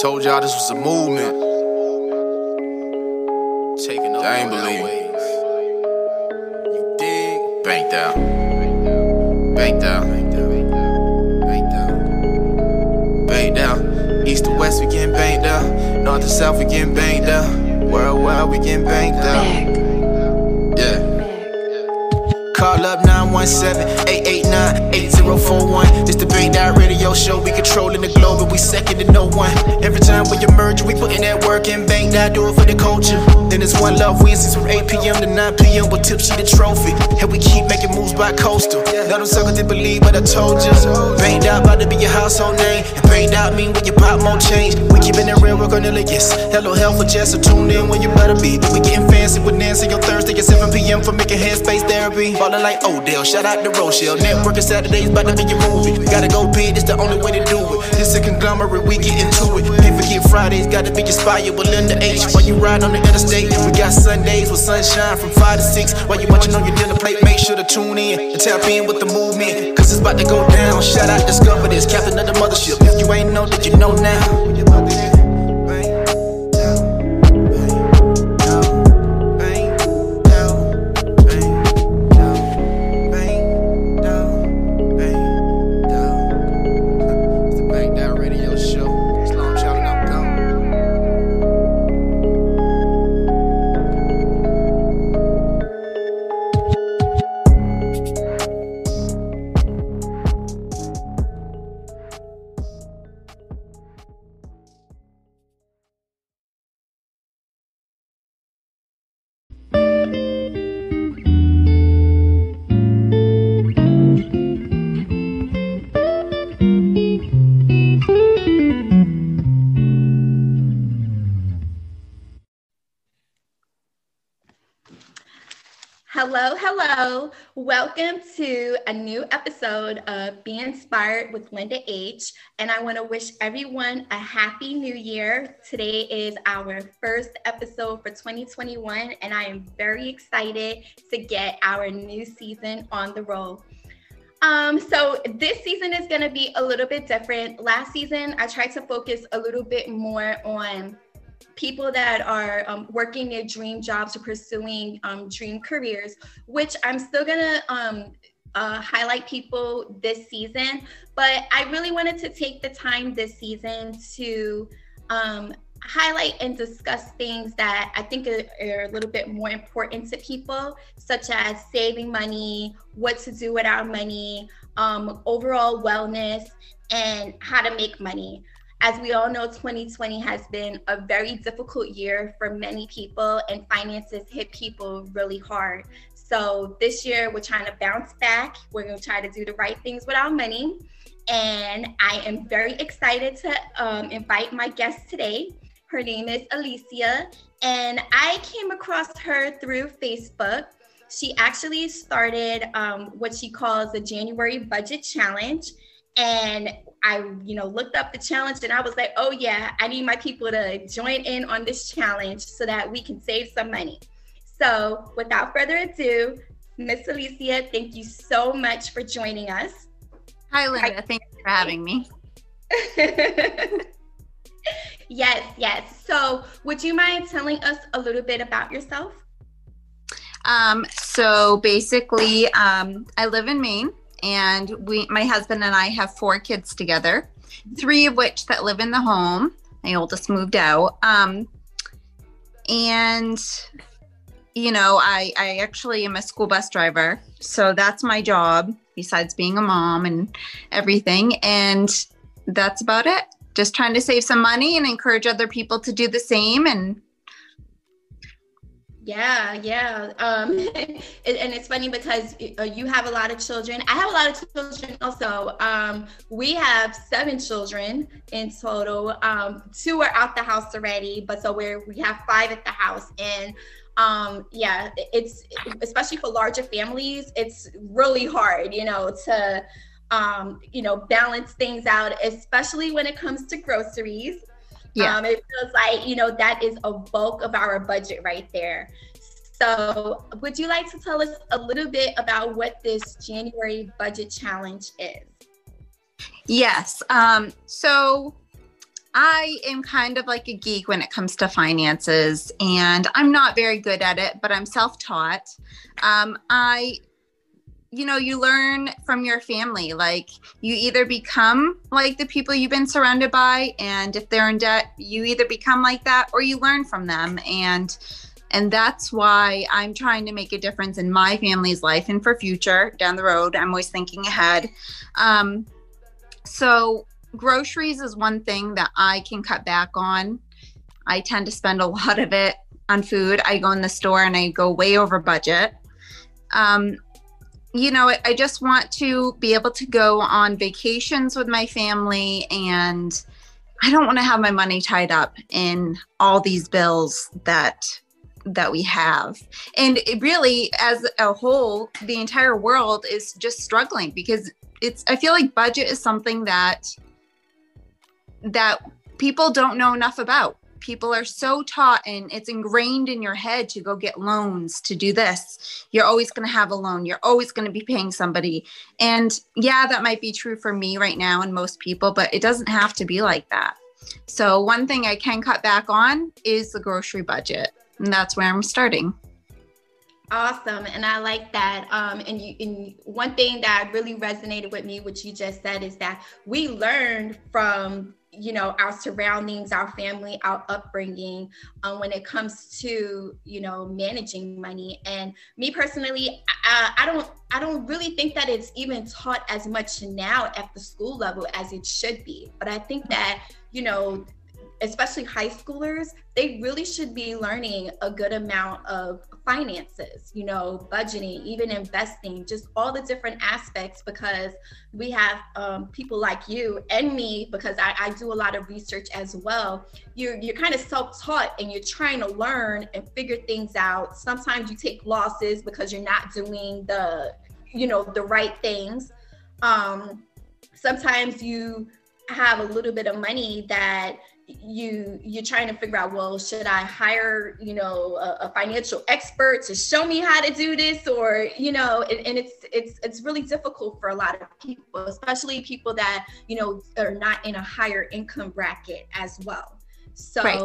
Told y'all this was a movement. Taking over I ain't believe. You dig? Banked out. Banked out. Banked out. East to west, we getting banked out. North to south, we getting banked out. Worldwide, we getting banked out. Yeah. Call up 917-889-8041. This the Bang Out Radio Show. We controlling the globe and we second to no one. Every time we emerge, we put in that work and bang that do it for the culture. Then it's one love Wednesdays from 8 p.m. to 9 p.m. with Tipsy the trophy. And we keep making moves by coastal. Let them suckers didn't believe what I told you. Banged out about to be your household name. And banged out mean when you pop more change. We keeping it real, we're gonna yes. Hello, health for Jess, so tune in when you better be. We getting fancy with Nancy on Thursday at 7 p.m. for making headspace therapy. Ballin' like Odell, shout out to Rochelle. Networking Saturdays, about to be your movie. Gotta go big, it's the only way to do it. This a conglomerate, we get into it. Can't forget Fridays, gotta be inspired with Linda H. While you ride on the interstate, we got Sundays with sunshine from 5 to 6. While you watching on your dinner plate, make sure to tune in and tap in with the movement. Cause it's about to go down. Shout out, discover this, captain of the mothership. If you ain't know, did you know now? Hello. Welcome to a new episode of Be Inspired with Linda H. And I want to wish everyone a happy new year. Today is our first episode for 2021, and I am very excited to get our new season on the roll. Um, so this season is going to be a little bit different. Last season, I tried to focus a little bit more on people that are um, working their dream jobs or pursuing um, dream careers, which I'm still gonna um, uh, highlight people this season. But I really wanted to take the time this season to um, highlight and discuss things that I think are, are, a little bit more important to people, such as saving money, what to do with our money, um, overall wellness, and how to make money. As we all know, 2020 has been a very difficult year for many people, and finances hit people really hard. So, this year, we're trying to bounce back. We're going to try to do the right things with our money. And I am very excited to um, invite my guest today. Her name is Alicia, and I came across her through Facebook. She actually started um, what she calls the January Budget Challenge. And I, you know, looked up the challenge and I was like, oh yeah, I need my people to join in on this challenge so that we can save some money. So without further ado, Miss Alicia, thank you so much for joining us. Hi, Linda. Thank you for having me. yes, yes. So would you mind telling us a little bit about yourself? Um, so basically, um, I live in Maine and we my husband and I have four kids together, three of which that live in the home. My oldest moved out. Um, and you know, I I actually am a school bus driver, so that's my job besides being a mom and everything. And that's about it. Just trying to save some money and encourage other people to do the same and yeah, yeah. Um, and, it's funny because uh, you have a lot of children. I have a lot of children also. Um, we have seven children in total. Um, two are out the house already, but so we're we have five at the house. And um, yeah, it's especially for larger families, it's really hard, you know, to um, you know balance things out, especially when it comes to groceries. Yeah. Um, it feels like, you know, that is a bulk of our budget right there. So, would you like to tell us a little bit about what this January budget challenge is? Yes. Um, so, I am kind of like a geek when it comes to finances, and I'm not very good at it, but I'm self taught. Um, I, you know, you learn from your family. Like, you either become like the people you've been surrounded by, and if they're in debt, you either become like that or you learn from them. And and that's why I'm trying to make a difference in my family's life and for future down the road. I'm always thinking ahead. Um, so groceries is one thing that I can cut back on. I tend to spend a lot of it on food. I go in the store and I go way over budget. Um, you know, I just want to be able to go on vacations with my family and I don't want to have my money tied up in all these bills that that we have. And it really as a whole, the entire world is just struggling because it's I feel like budget is something that that people don't know enough about. People are so taught and it's ingrained in your head to go get loans to do this. You're always going to have a loan. You're always going to be paying somebody. And yeah, that might be true for me right now and most people, but it doesn't have to be like that. So, one thing I can cut back on is the grocery budget. And that's where I'm starting. Awesome, and I like that. Um, and you, and one thing that really resonated with me, which you just said, is that we learned from you know our surroundings our family our upbringing um, when it comes to you know managing money. And me personally I, I don't i don't really think that it's even taught as much now at the school level as it should be. But i think that you know especially high schoolers, they really should be learning a good amount of finances, you know, budgeting, even investing, just all the different aspects because we have um, people like you and me, because I, I do a lot of research as well. You're, you're kind of self taught and you're trying to learn and figure things out. Sometimes you take losses because you're not doing the, you know, the right things. Um, sometimes you have a little bit of money that you you're trying to figure out well should i hire you know a, a, financial expert to show me how to do this? Or you know and, and, it's it's it's really difficult for a lot of people especially people that you know are not in a higher income bracket as well. So right.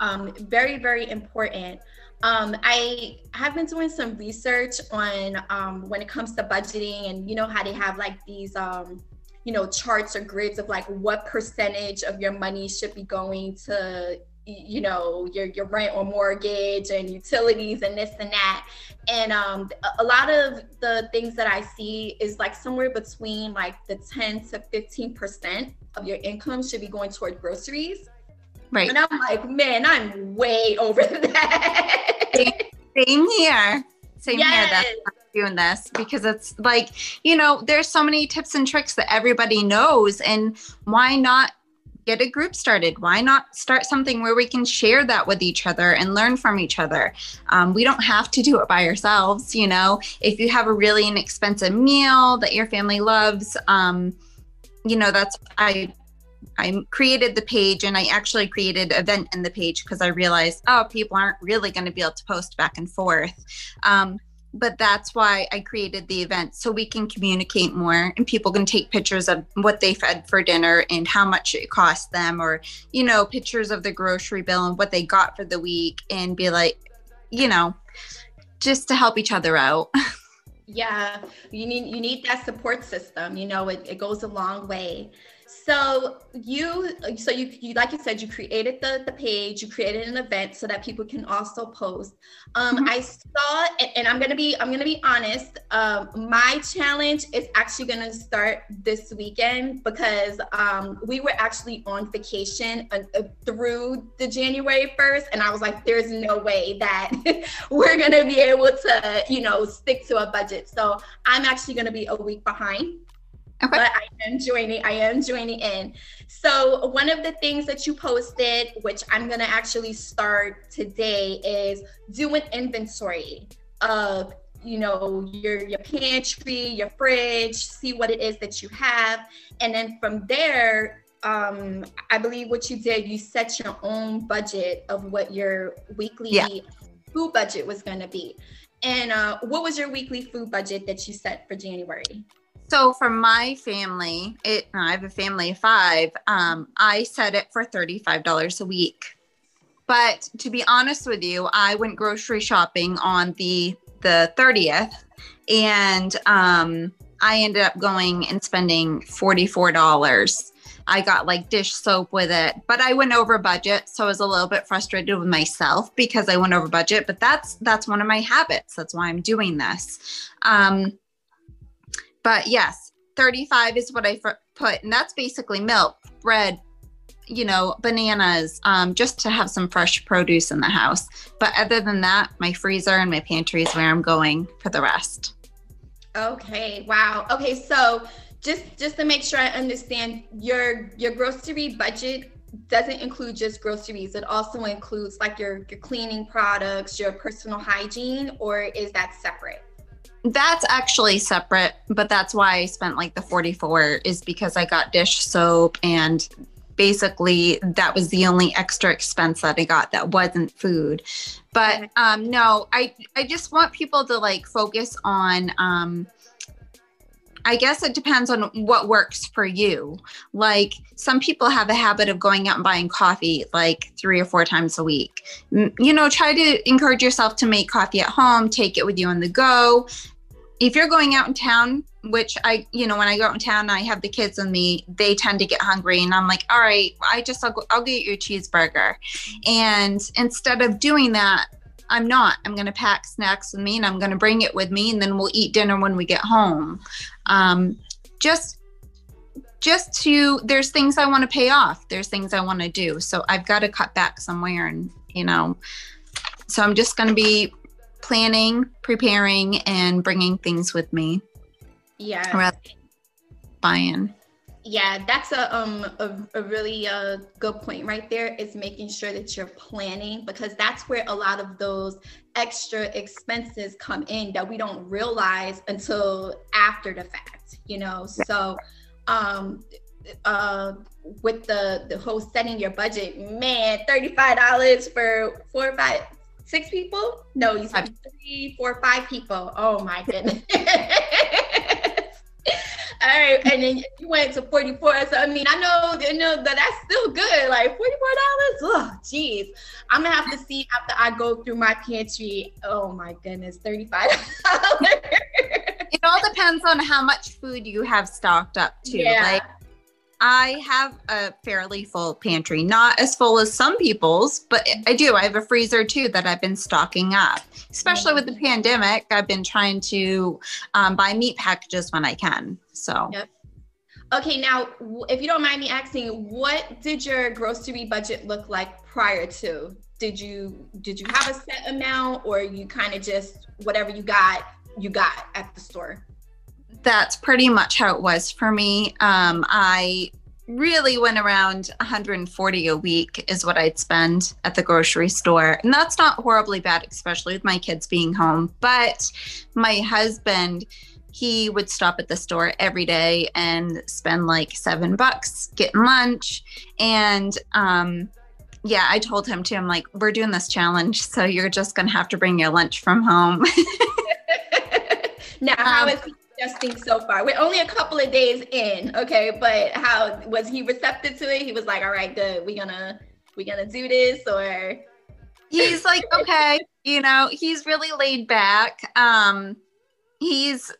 um very very important. Um, I have been doing some research on um, when it comes to budgeting and you know how they have like these um, you know charts or grids of like what percentage of your money should be going to you know your your rent or mortgage and utilities and this and that. And um a lot of the things that i see is like somewhere between like the 10 to 15 percent of your income should be going toward groceries. Right. And i'm like man i'm way over that. Same here same yes. here that's doing this because it's like, you know, there's so many tips and tricks that everybody knows. And why not get a group started? Why not start something where we can share that with each other and learn from each other? Um, we don't have to do it by ourselves. You know, if you have a really inexpensive meal that your family loves, um, you know, that's, I, I created the page and I actually created event in the page because I realized, oh, people aren't really going to be able to post back and forth. Um, but that's why I created the event so we can communicate more and people can take pictures of what they fed for dinner and how much it cost them or you know pictures of the grocery bill and what they got for the week and be like you know just to help each other out yeah you need you need that support system you know it, it goes a long way so you, so you, you, like you said, you created the the page, you created an event so that people can also post. Um, mm-hmm. I saw, and, and, I'm gonna be, I'm gonna be honest. Um, my challenge is actually gonna start this weekend because um, we were actually on vacation uh, uh, through the January 1st, and I was like, there's no way that we're gonna be able to, you know, stick to a budget. So I'm actually gonna be a week behind. Okay. But I am joining, I am joining in. So one of the things that you posted, which I'm gonna actually start today, is do an inventory of you know your your pantry, your fridge, see what it is that you have, and then from there, um, I believe what you did, you set your own budget of what your weekly yeah. food budget was going to be. And uh, what was your weekly food budget that you set for January? So for my family, it I have a family of five. Um, I set it for thirty-five dollars a week. But to be honest with you, I went grocery shopping on the the thirtieth, and um, I ended up going and spending forty-four dollars. I got like dish soap with it, but I went over budget, so I was a little bit frustrated with myself because I went over budget. But that's that's one of my habits. That's why I'm doing this. Um, but yes, 35 is what I put, and that's basically milk, bread, you know, bananas, um, just to have some fresh produce in the house. But other than that, my freezer and my pantry is where I'm going for the rest. Okay. Wow. Okay. So just just to make sure I understand, your your grocery budget doesn't include just groceries. It also includes like your your cleaning products, your personal hygiene, or is that separate? That's actually separate, but that's why I spent like the 44 is because I got dish soap and basically that was the only extra expense that I got that wasn't food. But um no, I I just want people to like focus on um I guess it depends on what works for you. Like some people have a habit of going out and buying coffee like three or four times a week. You know, try to encourage yourself to make coffee at home, take it with you on the go, if you're going out in town, which I, you know, when I go out in town, I have the kids with me, they tend to get hungry. And I'm like, all right, I just, I'll, go, I'll get you a cheeseburger. And instead of doing that, I'm not. I'm going to pack snacks with me and I'm going to bring it with me. And then we'll eat dinner when we get home. Um, just, just to, there's things I want to pay off. There's things I want to do. So I've got to cut back somewhere and, you know, so I'm just going to be planning, preparing, and bringing things with me. Yeah. Rather buying. Yeah, that's a um a, a really uh, good point right there. Is making sure that you're planning because that's where a lot of those extra expenses come in that we don't realize until after the fact. You know, so um uh with the the whole setting your budget, man, thirty five dollars for four or five six people? No, you said three, four, five people. Oh my goodness. All right, and then you went to 44. So I mean, I know, you know that that's still good. Like $44. Oh, geez. I'm gonna have to see after I go through my pantry. Oh my goodness, $35. it all depends on how much food you have stocked up too. Yeah. Like I have a fairly full pantry, not as full as some people's, but I do. I have a freezer too that I've been stocking up. Especially with the pandemic, I've been trying to um, buy meat packages when I can. So. Yep. Okay, now if you don't mind me asking, what did your grocery budget look like prior to? Did you did you have a set amount, or you kind of just whatever you got, you got at the store? That's pretty much how it was for me. Um, I really went around 140 a week is what I'd spend at the grocery store. And that's not horribly bad, especially with my kids being home. But my husband, he would stop at the store every day and spend like seven bucks getting lunch. And um, yeah, I told him too, I'm like, we're doing this challenge. So you're just going to have to bring your lunch from home. now, how um, is he so far. We're only a couple of days in, okay. But how was he receptive to it? He was like, "All right, good. We gonna we gonna do this," or he's like, "Okay." You know, he's really laid back. Um, he's,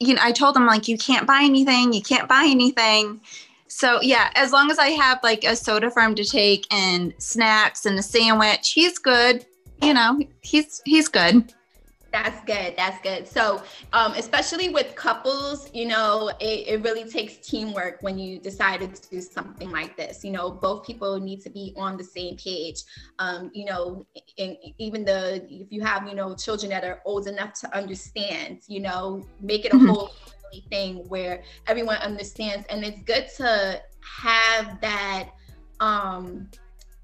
you know, I told him like, "You can't buy anything. You can't buy anything." So yeah, as long as I have like a soda for him to take and snacks and a sandwich, he's good. You know, he's he's good. That's good. That's good. So, um, especially with couples, you know, it, it really takes teamwork when you decide to do something like this. You know, both people need to be on the same page. Um, you know, and even the if you have you know children that are old enough to understand, you know, make it a mm-hmm. whole thing where everyone understands, and it's good to have that. Um,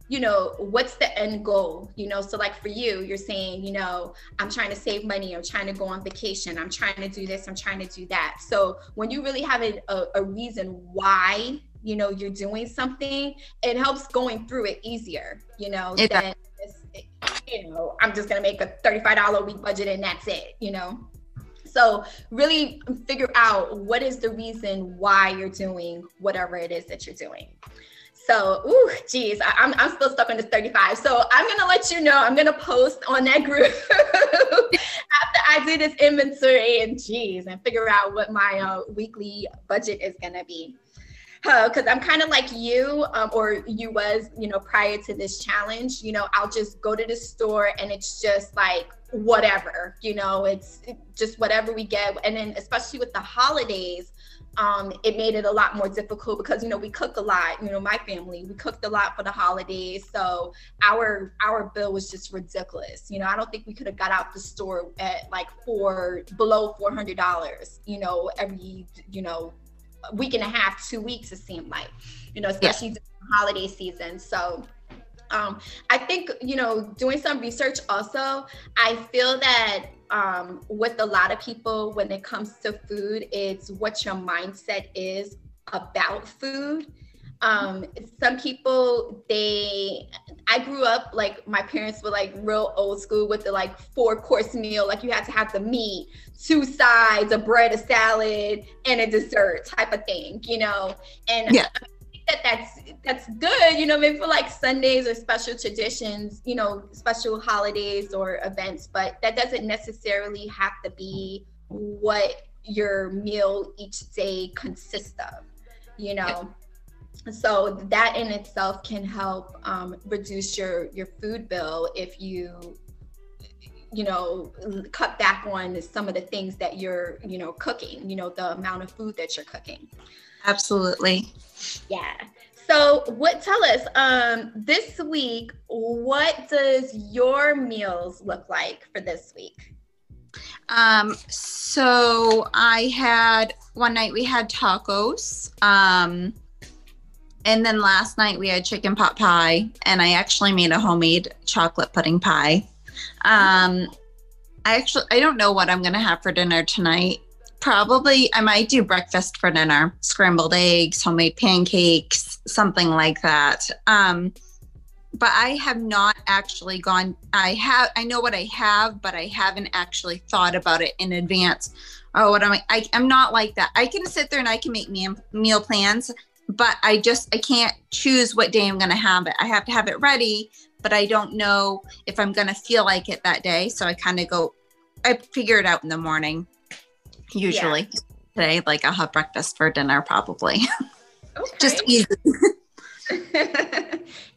you know what's the end goal? You know so like for you you're saying you know i'm trying to save money i'm trying to go on vacation i'm trying to do this i'm trying to do that. So when you really have a, a, reason why you know you're doing something it helps going through it easier you know it than you know i'm just gonna make a $35 a week budget and that's it you know? So really figure out what is the reason why you're doing whatever it is that you're doing. So, ooh, geez, I, am I'm, I'm still stuck on this 35. So I'm gonna let you know. I'm gonna post on that group after I do this inventory and geez, and figure out what my uh, weekly budget is gonna be. Because uh, I'm kind of like you, um, or you was, you know, prior to this challenge. You know, I'll just go to the store and it's just like whatever. You know, it's just whatever we get, and then especially with the holidays um, it made it a lot more difficult because you know we cook a lot you know my family we cooked a lot for the holidays. So our our bill was just ridiculous. You know i don't think we could have got out the store at like four below four hundred dollars you know every you know week and a half two weeks it seemed like you know especially yeah. holiday season. So um, I think, you know, doing some research also, I feel that um, with a lot of people, when it comes to food, it's what your mindset is about food. Um, some people, they, I grew up like my parents were like real old school with the like four course meal. Like you had to have the meat, two sides, a bread, a salad, and a dessert type of thing, you know? And yeah that that's that's good you know maybe for like sundays or special traditions you know special holidays or events but that doesn't necessarily have to be what your meal each day consists of you know so that in itself can help um, reduce your your food bill if you you know cut back on some of the things that you're you know cooking you know the amount of food that you're cooking Absolutely. Yeah. So, what tell us um, this week? What does your meals look like for this week? Um, so I had one night we had tacos. Um, and then last night we had chicken pot pie, and I actually made a homemade chocolate pudding pie. Um, I actually I don't know what I'm gonna have for dinner tonight probably I might do breakfast for dinner, scrambled eggs, homemade pancakes, something like that. Um, but I have not actually gone. I have. I know what I have, but I haven't actually thought about it in advance. Oh, what am I? I am not like that. I can sit there and I can make meal meal plans, but I just I can't choose what day I'm going to have it. I have to have it ready, but I don't know if I'm going to feel like it that day. So I kind of go. I figure it out in the morning usually. Yeah. Today, like I'll have breakfast for dinner probably. Okay. Just easy.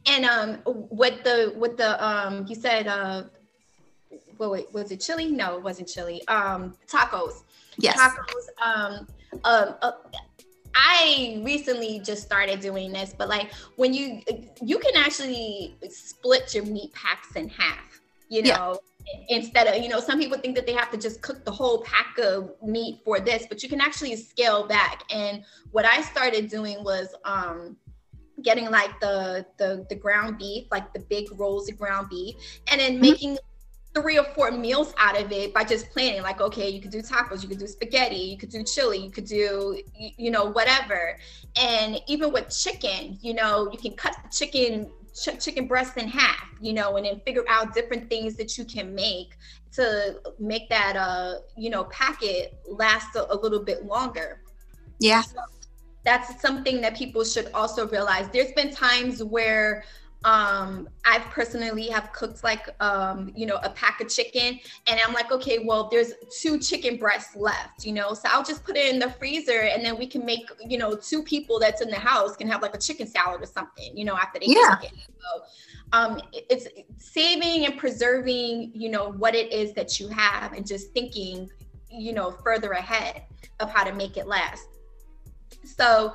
and um with the with the um you said uh well, wait, was it chili? No, it wasn't chili. Um tacos. Yes. Tacos. Um um uh, I recently just started doing this, but like when you you can actually split your meat packs in half, you know. Yeah instead of you know some people think that they have to just cook the whole pack of meat for this but you can actually scale back and what i started doing was um getting like the the the ground beef like the big rolls of ground beef and then mm-hmm. making three or four meals out of it by just planning like okay you could do tacos you could do spaghetti you could do chili you could do you know whatever and even with chicken you know you can cut the chicken ch- chicken breast in half, you know, and then figure out different things that you can make to make that uh, you know, packet last a, a little bit longer. Yeah. So that's something that people should also realize. There's been times where um i've personally have cooked like um you know a pack of chicken and i'm like okay well there's two chicken breasts left you know? So i'll just put it in the freezer and then we can make you know two people that's in the house can have like a chicken salad or something you know after they yeah. cook it. So um it's saving and preserving you know what it is that you have and just thinking you know further ahead of how to make it last. So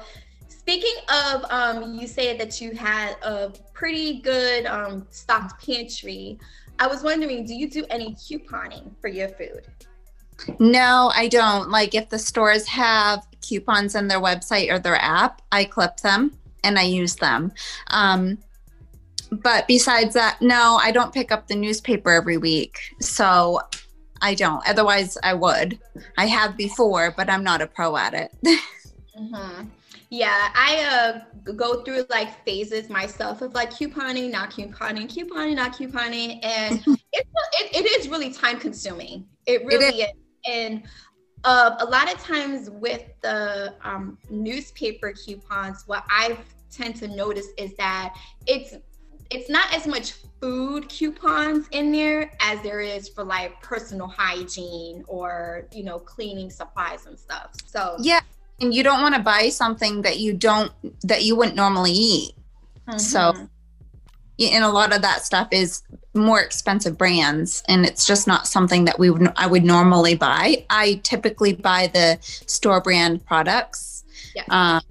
Speaking of, um, you said that you had a pretty good um, stocked pantry. I was wondering, do you do any couponing for your food? No, I don't. Like if the stores have coupons on their website or their app, I clip them and I use them. Um, but besides that, no, I don't pick up the newspaper every week. So I don't. Otherwise, I would. I have before, but I'm not a pro at it. mm-hmm. Yeah, I uh, go through like phases myself of like couponing, not couponing, couponing, not couponing, and it, it, it is really time consuming. It really it is. is. And uh, a lot of times with the um, newspaper coupons, what I tend to notice is that it's it's not as much food coupons in there as there is for like personal hygiene or you know cleaning supplies and stuff. So yeah, and you don't want to buy something that you don't that you wouldn't normally eat. Mm-hmm. So and a lot of that stuff is more expensive brands and it's just not something that we would I would normally buy. I typically buy the store brand products. Yeah. Um,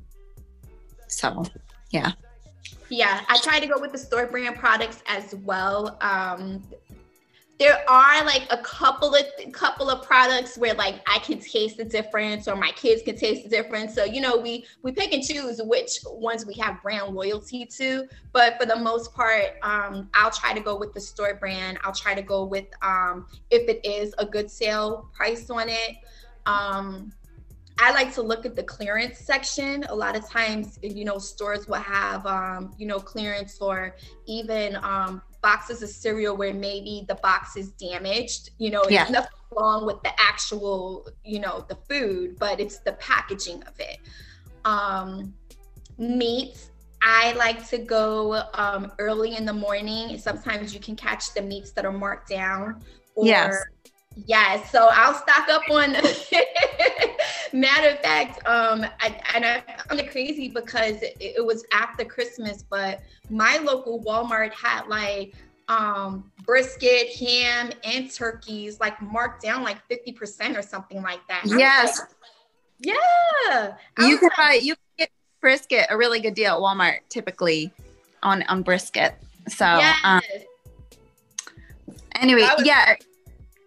so yeah. Yeah, I try to go with the store brand products as well. Um, there are like a couple of couple of products where like I can taste the difference or my kids can taste the difference. So you know we we pick and choose which ones we have brand loyalty to. But for the most part, um, I'll try to go with the store brand. I'll try to go with um, if it is a good sale price on it. Um, I like to look at the clearance section. A lot of times, you know, stores will have, um, you know, clearance or even um, boxes of cereal where maybe the box is damaged. You know, yeah. it's nothing wrong with the actual, you know, the food, but it's the packaging of it. Um, meats, I like to go um, early in the morning. Sometimes you can catch the meats that are marked down. Or, yes. Yes. So I'll stock up on. Matter of fact, um, I, and I found it crazy because it, it was after Christmas, but my local Walmart had like um, brisket, ham, and turkeys like marked down like 50% or something like that. Yes. Like, yeah. You can like, buy you can get brisket a really good deal at Walmart typically on on brisket. So yes. um, anyway, was- yeah.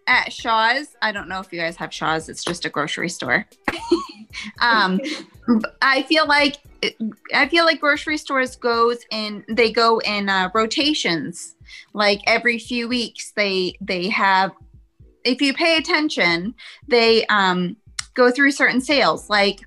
At Shaw's, I don't know if you guys have Shaw's. It's just a grocery store. um, I feel like I feel like grocery stores goes in they go in uh, rotations. Like every few weeks, they they have. If you pay attention, they um, go through certain sales. Like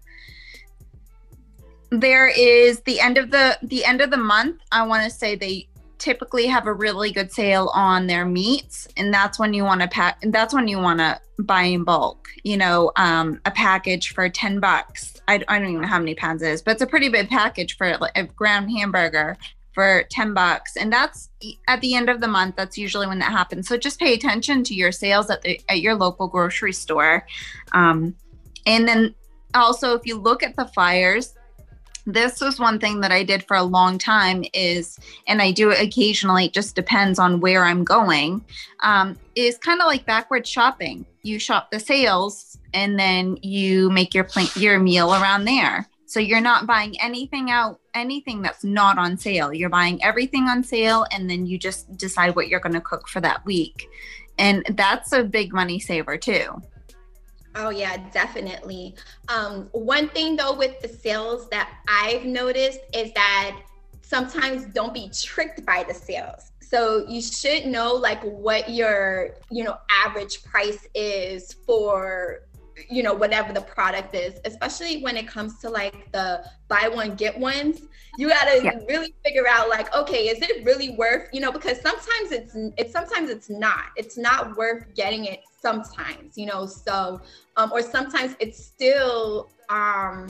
there is the end of the the end of the month. I want to say they typically have a really good sale on their meats and that's when you want to pack that's when you want to buy in bulk you know um, a package for 10 bucks. I, I don't even know how many pounds it is but it's a pretty big package for a ground hamburger for 10 bucks and that's at the end of the month that's usually when that happens. So just pay attention to your sales at the at your local grocery store. Um, and then also if you look at the flyers this was one thing that I did for a long time is, and I do it occasionally, it just depends on where I'm going, um, is kind of like backward shopping. You shop the sales and then you make your pl- your meal around there. So you're not buying anything out, anything that's not on sale. You're buying everything on sale and then you just decide what you're going to cook for that week. And that's a big money saver too. Oh yeah, definitely. Um, one thing though with the sales that I've noticed is that sometimes don't be tricked by the sales. So you should know like what your you know average price is for you know whatever the product is especially when it comes to like the buy one get ones you got to yeah. really figure out like okay is it really worth you know because sometimes it's it's sometimes it's not it's not worth getting it sometimes you know so um or sometimes it's still um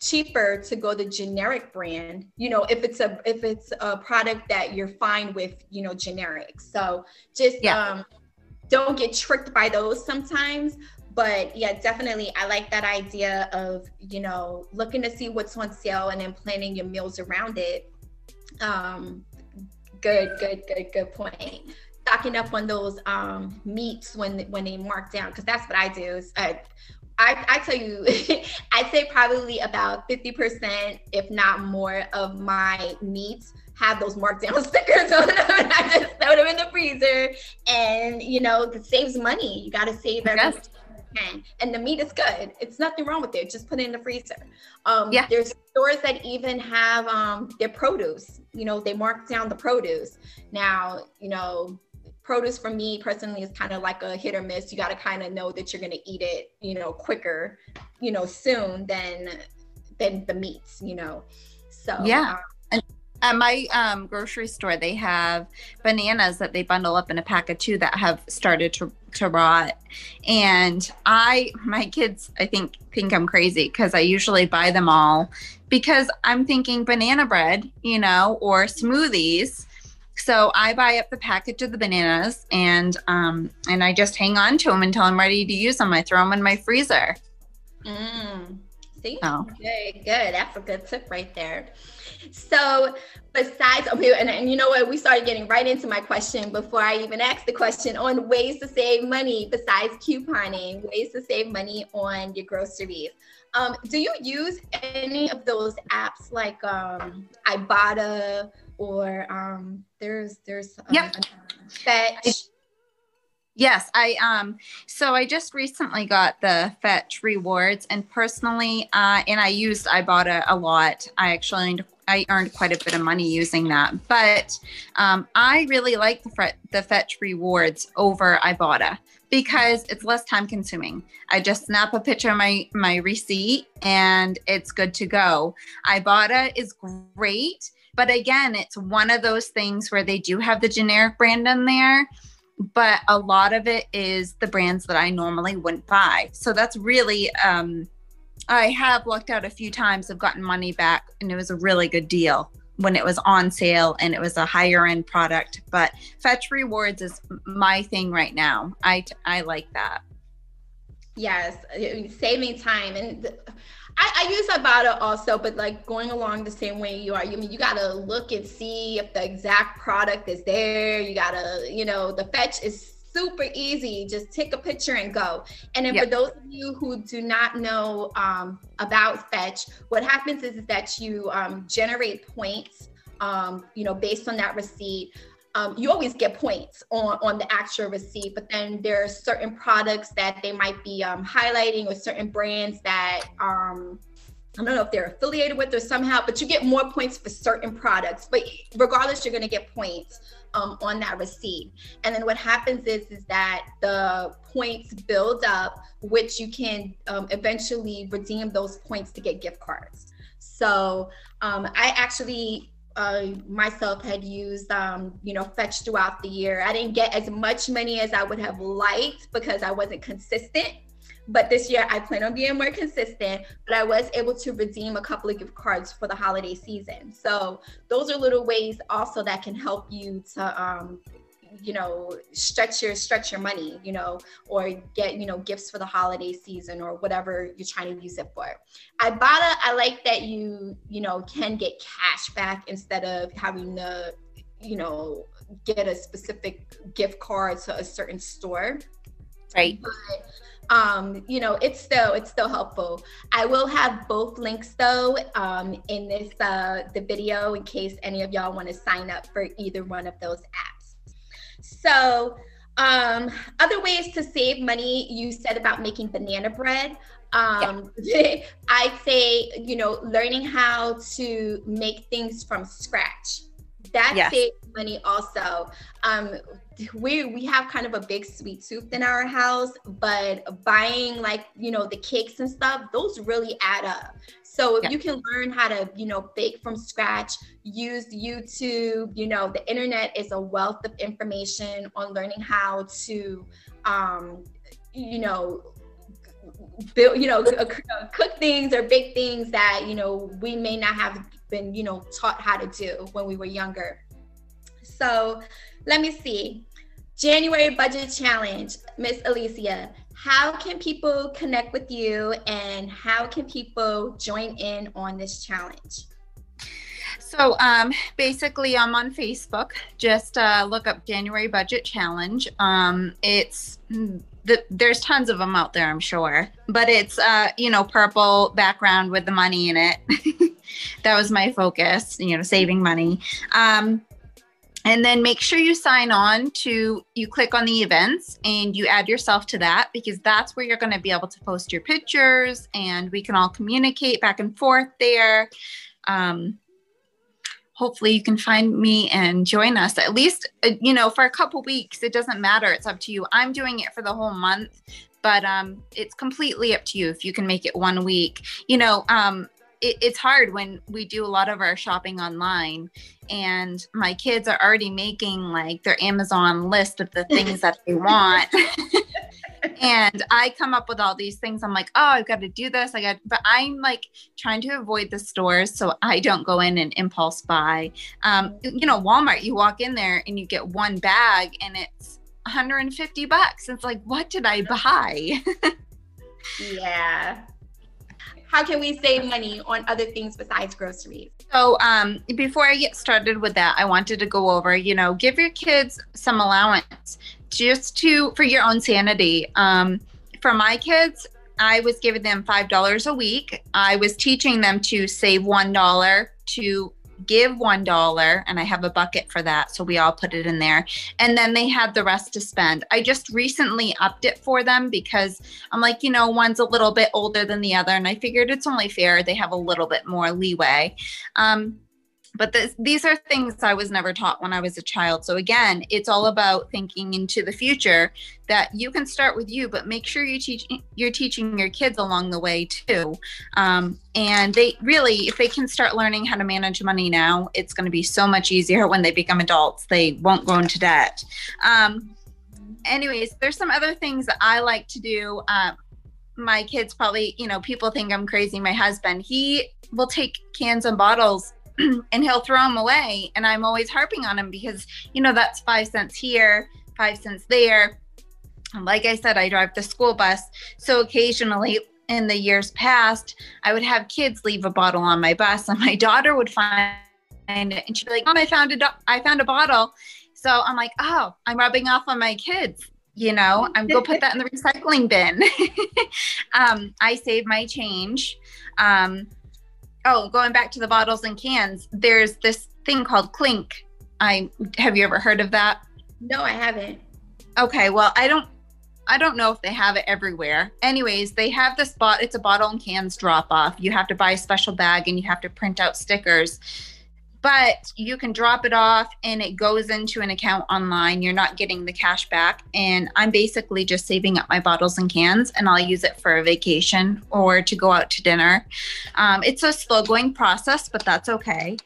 cheaper to go the generic brand you know if it's a if it's a product that you're fine with you know generic so just yeah. um don't get tricked by those sometimes but yeah definitely i like that idea of you know looking to see what's on sale and then planning your meals around it um good good good good point stocking up on those um meats when when they mark down because that's what i do is I, I, tell you, I'd say probably about 50%, if not more, of my meats have those markdown stickers on them. And I just throw them in the freezer. And, you know, it saves money. You got to save everything can. And the meat is good. It's nothing wrong with it. Just put it in the freezer. Um, yeah. There's stores that even have um, their produce. You know, they mark down the produce. Now, you know, produce for me personally is kind of like a hit or miss. You got to kind of know that you're going to eat it, you know, quicker, you know, soon than than the meats. You know, so yeah. Um, At my um, grocery store, they have bananas that they bundle up in a pack of two that have started to, to rot. And I, my kids, I think, think I'm crazy because I usually buy them all because I'm thinking banana bread, you know, or smoothies. So I buy up the package of the bananas and um, and I just hang on to them until I'm ready to use them. I throw them in my freezer. Mm. See, oh. good, good. That's a good tip right there. So, besides, okay, and, and you know what? We started getting right into my question before I even asked the question on ways to save money besides couponing, ways to save money on your groceries. Um, do you use any of those apps like um, Ibotta or um, there's there's um, yep. Fetch? Yes, I um so I just recently got the Fetch rewards and personally uh and I used Ibotta a lot. I actually earned, I earned quite a bit of money using that. But um I really like the the Fetch rewards over Ibotta because it's less time consuming. I just snap a picture of my my receipt and it's good to go. Ibotta is great, but again, it's one of those things where they do have the generic brand in there but a lot of it is the brands that I normally wouldn't buy. So that's really, um, I have lucked out a few times. I've gotten money back, and it was a really good deal when it was on sale and it was a higher end product. But Fetch Rewards is my thing right now. I I like that. Yes, saving time and. I, I use Ibotta also, but like going along the same way you are. You I mean you gotta look and see if the exact product is there. You gotta, you know, the fetch is super easy. Just take a picture and go. And then yep. for those of you who do not know um, about Fetch, what happens is, is that you um, generate points, um, you know, based on that receipt um, you always get points on, on the actual receipt, but then there are certain products that they might be um, highlighting or certain brands that um, I don't know if they're affiliated with or somehow, but you get more points for certain products. But regardless, you're going to get points um, on that receipt. And then what happens is is that the points build up, which you can um, eventually redeem those points to get gift cards. So um, I actually uh, myself had used, um, you know, Fetch throughout the year. I didn't get as much money as I would have liked because I wasn't consistent. But this year I plan on being more consistent. But I was able to redeem a couple of gift cards for the holiday season. So those are little ways also that can help you to um, you know stretch your stretch your money you know or get you know gifts for the holiday season or whatever you're trying to use it for ibotta i like that you you know can get cash back instead of having to you know get a specific gift card to a certain store right but, um, you know, it's still it's still helpful. I will have both links though um, in this uh, the video in case any of y'all want to sign up for either one of those apps. So, um, other ways to save money, you said about making banana bread. Um, yeah. I'd say, you know, learning how to make things from scratch. That yes. saves money also. Um, we we have kind of a big sweet tooth in our house, but buying like you know the cakes and stuff, those really add up. So if yeah. you can learn how to, you know, bake from scratch, use YouTube, you know, the internet is a wealth of information on learning how to, um, you know, build, you know, cook things or bake things that, you know, we may not have been, you know, taught how to do when we were younger. So let me see. January budget challenge, Miss Alicia how can people connect with you and how can people join in on this challenge? So um, basically, I'm on Facebook. Just uh, look up January Budget Challenge. Um, it's the, there's tons of them out there, I'm sure, but it's uh, you know purple background with the money in it. that was my focus, you know, saving money. Um, and then make sure you sign on to you click on the events and you add yourself to that because that's where you're going to be able to post your pictures and we can all communicate back and forth there. Um, hopefully you can find me and join us at least uh, you know for a couple weeks. It doesn't matter. It's up to you. I'm doing it for the whole month but um, it's completely up to you if you can make it one week. You know um, it, it's hard when we do a lot of our shopping online and my kids are already making like their Amazon list of the things that they want. and I come up with all these things. I'm like, oh, I've got to do this. I got, but I'm like trying to avoid the stores so I don't go in and impulse buy. Um, you know, Walmart, you walk in there and you get one bag and it's 150 bucks. It's like, what did I buy? yeah. How can we save money on other things besides groceries? So, um, before I get started with that, I wanted to go over, you know, give your kids some allowance just to for your own sanity. Um, for my kids, I was giving them five dollars a week. I was teaching them to save one dollar to give one dollar and i have a bucket for that so we all put it in there. And then they had the rest to spend. I just recently upped it for them because i'm like you know one's a little bit older than the other and i figured it's only fair. They have a little bit more leeway. Um, but this, these are things I was never taught when I was a child. So again, it's all about thinking into the future that you can start with you, but make sure you teach you're teaching your kids along the way too. Um, and they really, if they can start learning how to manage money now, it's going to be so much easier when they become adults. They won't go into debt. Um, anyways, there's some other things that I like to do. Uh, my kids probably, you know, people think I'm crazy. My husband, he will take cans and bottles and he'll throw them away. And I'm always harping on him because, you know, that's five cents here, five cents there. And like I said, I drive the school bus. So occasionally in the years past, I would have kids leave a bottle on my bus and my daughter would find it and she'd be like, Mom, I found a, do- I found a bottle. So I'm like, oh, I'm rubbing off on my kids you know i'm go put that in the recycling bin um, i save my change um, oh, going back to the bottles and cans, there's this thing called CLYNK. I have you ever heard of that? No, I haven't. Okay, well, I don't I don't know if they have it everywhere. Anyways, they have this bot it's a bottle and cans drop off. You have to buy a special bag and you have to print out stickers but you can drop it off and it goes into an account online. You're not getting the cash back. And I'm basically just saving up my bottles and cans and I'll use it for a vacation or to go out to dinner. Um, it's a slow going process, but that's okay.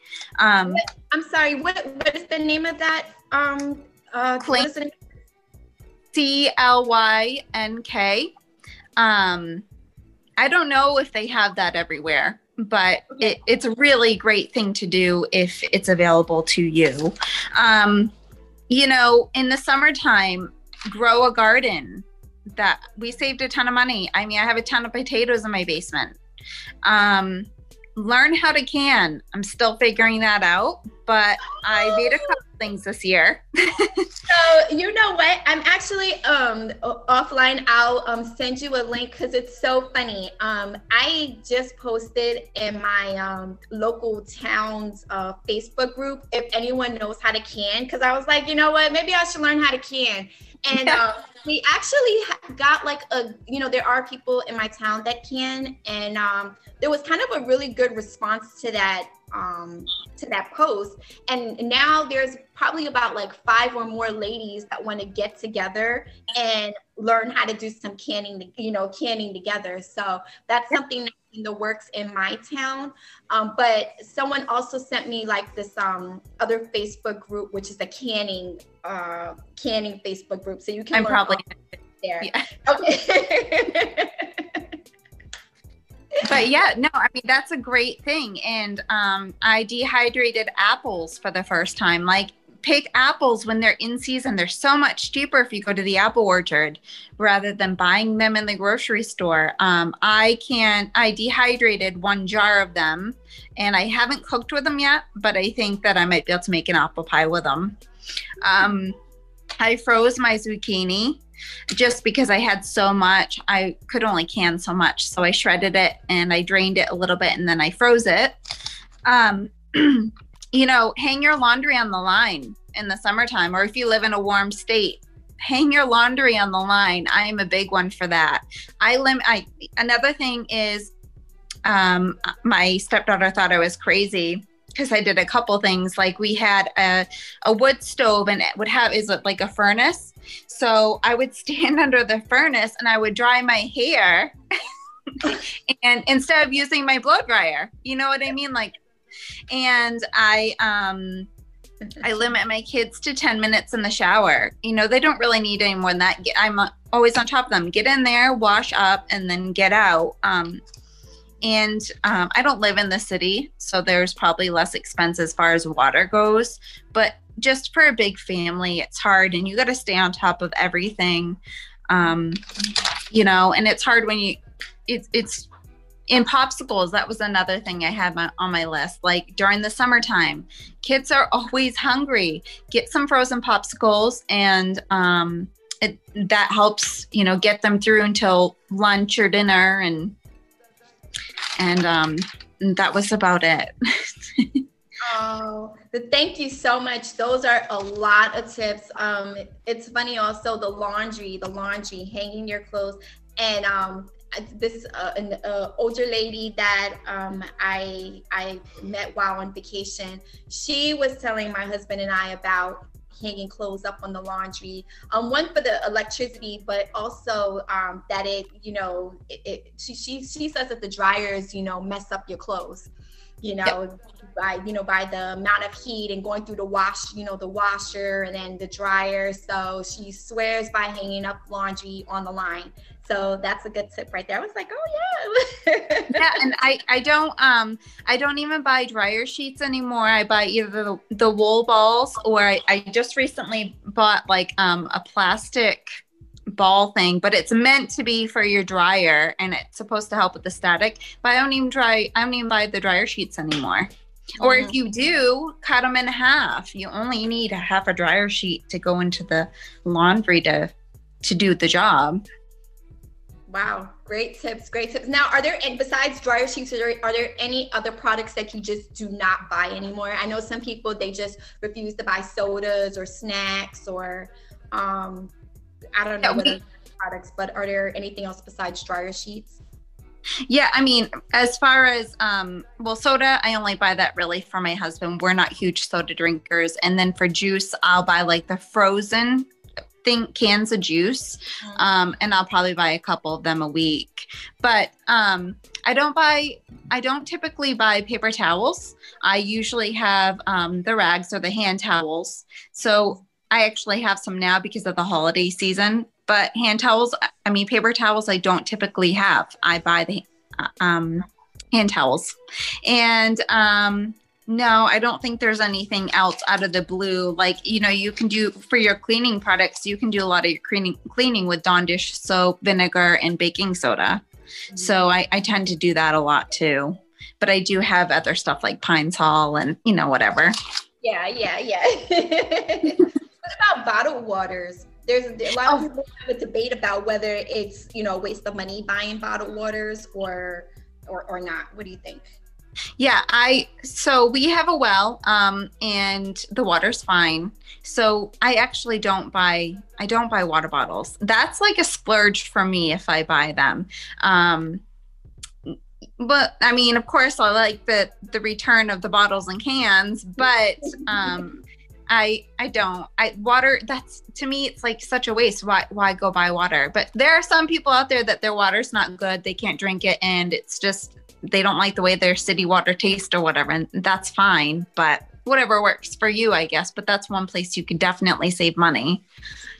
Um, I'm sorry, what, what is the name of that? Um, uh, C L Y N K. Um, I don't know if they have that everywhere but it, it's a really great thing to do if it's available to you. Um, you know, in the summertime, grow a garden. That we saved a ton of money. I mean, I have a ton of potatoes in my basement. Um, learn how to can. I'm still figuring that out, but I made a couple things this year. so you know what? I'm actually um offline. I'll um send you a link because it's so funny. Um, I just posted in my um local town's uh Facebook group if anyone knows how to can because I was like, you know what? Maybe I should learn how to can. And yeah. um, we actually got like a you know there are people in my town that can and um there was kind of a really good response to that um, to that post. And now there's probably about like five or more ladies that want to get together and learn how to do some canning, you know, canning together. So that's something in the works in my town. Um, but someone also sent me like this um, other Facebook group, which is the canning uh, canning Facebook group. So you can. I'm probably there. Yeah. Okay. but yeah, no, I mean that's a great thing. And um, I dehydrated apples for the first time. Like pick apples when they're in season. They're so much cheaper if you go to the apple orchard rather than buying them in the grocery store. Um, I can I dehydrated one jar of them, and I haven't cooked with them yet, but I think that I might be able to make an apple pie with them. Um, I froze my zucchini just because I had so much. I could only can so much. So I shredded it and I drained it a little bit and then I froze it. Um, you know, hang your laundry on the line in the summertime, or if you live in a warm state, hang your laundry on the line. I am a big one for that. I lim I another thing is um my stepdaughter thought I was crazy because I did a couple things. Like we had a, a wood stove and it would have is it like a furnace. So I would stand under the furnace and I would dry my hair and instead of using my blow dryer, you know what I mean? Like, and I, um, I limit my kids to 10 minutes in the shower. You know, they don't really need any more than that. I'm always on top of them. Get in there, wash up, and then get out. Um, and um, I don't live in the city, so there's probably less expense as far as water goes. But just for a big family, it's hard, and you got to stay on top of everything. Um, you know, and it's hard when you it's it's in popsicles that was another thing i had my, on my list like during the summertime kids are always hungry get some frozen popsicles and um, it, that helps you know get them through until lunch or dinner and and um, that was about it Oh, thank you so much. Those are a lot of tips. Um, it's funny also the laundry, the laundry, hanging your clothes, and um, this uh, an uh, older lady that um, I I met while on vacation. She was telling my husband and I about hanging clothes up on the laundry. Um, one for the electricity, but also um, that it you know it, it, she, she she says that the dryers you know mess up your clothes. You know, yep. by you know by the amount of heat and going through the wash, you know, the washer and then the dryer. So she swears by hanging up laundry on the line. So that's a good tip right there. I was like, oh yeah. yeah, and I I don't um I don't even buy dryer sheets anymore. I buy either the, the wool balls or I, I just recently bought like um a plastic ball thing, but it's meant to be for your dryer and it's supposed to help with the static. But I don't even dry I don't even buy the dryer sheets anymore. Mm-hmm. Or if mm. you do, cut them in half. You only need a half a dryer sheet to go into the laundry to to do the job. Wow, great tips, great tips. Now, are there, and besides dryer sheets, are there, are there any other products that you just do not buy anymore? I know some people, they just refuse to buy sodas or snacks or, um, I don't know yeah, we, products, but are there anything else besides dryer sheets? Yeah, I mean, as far as um, well, soda, I only buy that really for my husband. We're not huge soda drinkers. And then for juice, I'll buy like the frozen think cans of juice mm. um, and i'll probably buy a couple of them a week. But um, i don't buy i don't typically buy paper towels. I usually have um, the rags or the hand towels. So i actually have some now because of the holiday season. But hand towels i mean paper towels i don't typically have. I buy the uh, um, hand towels. And um, no, I don't think there's anything else out of the blue. Like, you know, you can do for your cleaning products, you can do a lot of your cleaning cleaning with Dawn dish soap, vinegar, and baking soda. Mm-hmm. So I, I tend to do that a lot too. But I do have other stuff like Pine Sol and, you know, whatever. Yeah, yeah, yeah. what about bottled waters? There's a lot of oh. people have a debate about whether it's, you know, waste of money buying bottled waters or or or not. What do you think? Yeah, I so we have a well um and the water's fine. So I actually don't buy I don't buy water bottles. That's like a splurge for me if I buy them. Um but I mean, of course I like the the return of the bottles and cans, but um I I don't. I water that's to me it's like such a waste. Why why go buy water? But there are some people out there that their water's not good. They can't drink it and it's just they don't like the way their city water tastes or whatever, and that's fine. But whatever works for you, I guess. But that's one place you could definitely save money.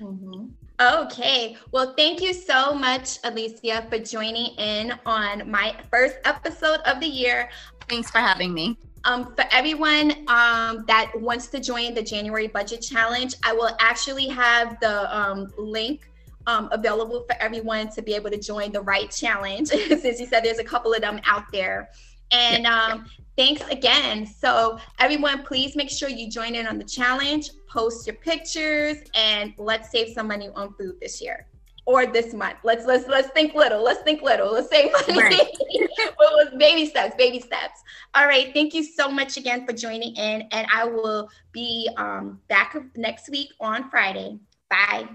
Mm-hmm. Okay. Well, thank you so much, Alicia, for joining in on my first episode of the year. Thanks for having me. Um, for everyone um, that wants to join the January Budget Challenge, I will actually have the um, link um, available for everyone to be able to join the right challenge. Since you said there's a couple of them out there. And um, thanks again. So, everyone, please make sure you join in on the challenge, post your pictures, and let's save some money on food this year or this month. Let's let's let's think little. Let's think little. Let's save money. Right. well, baby steps, baby steps. All right. Thank you so much again for joining in, and I will be um, back next week on Friday. Bye.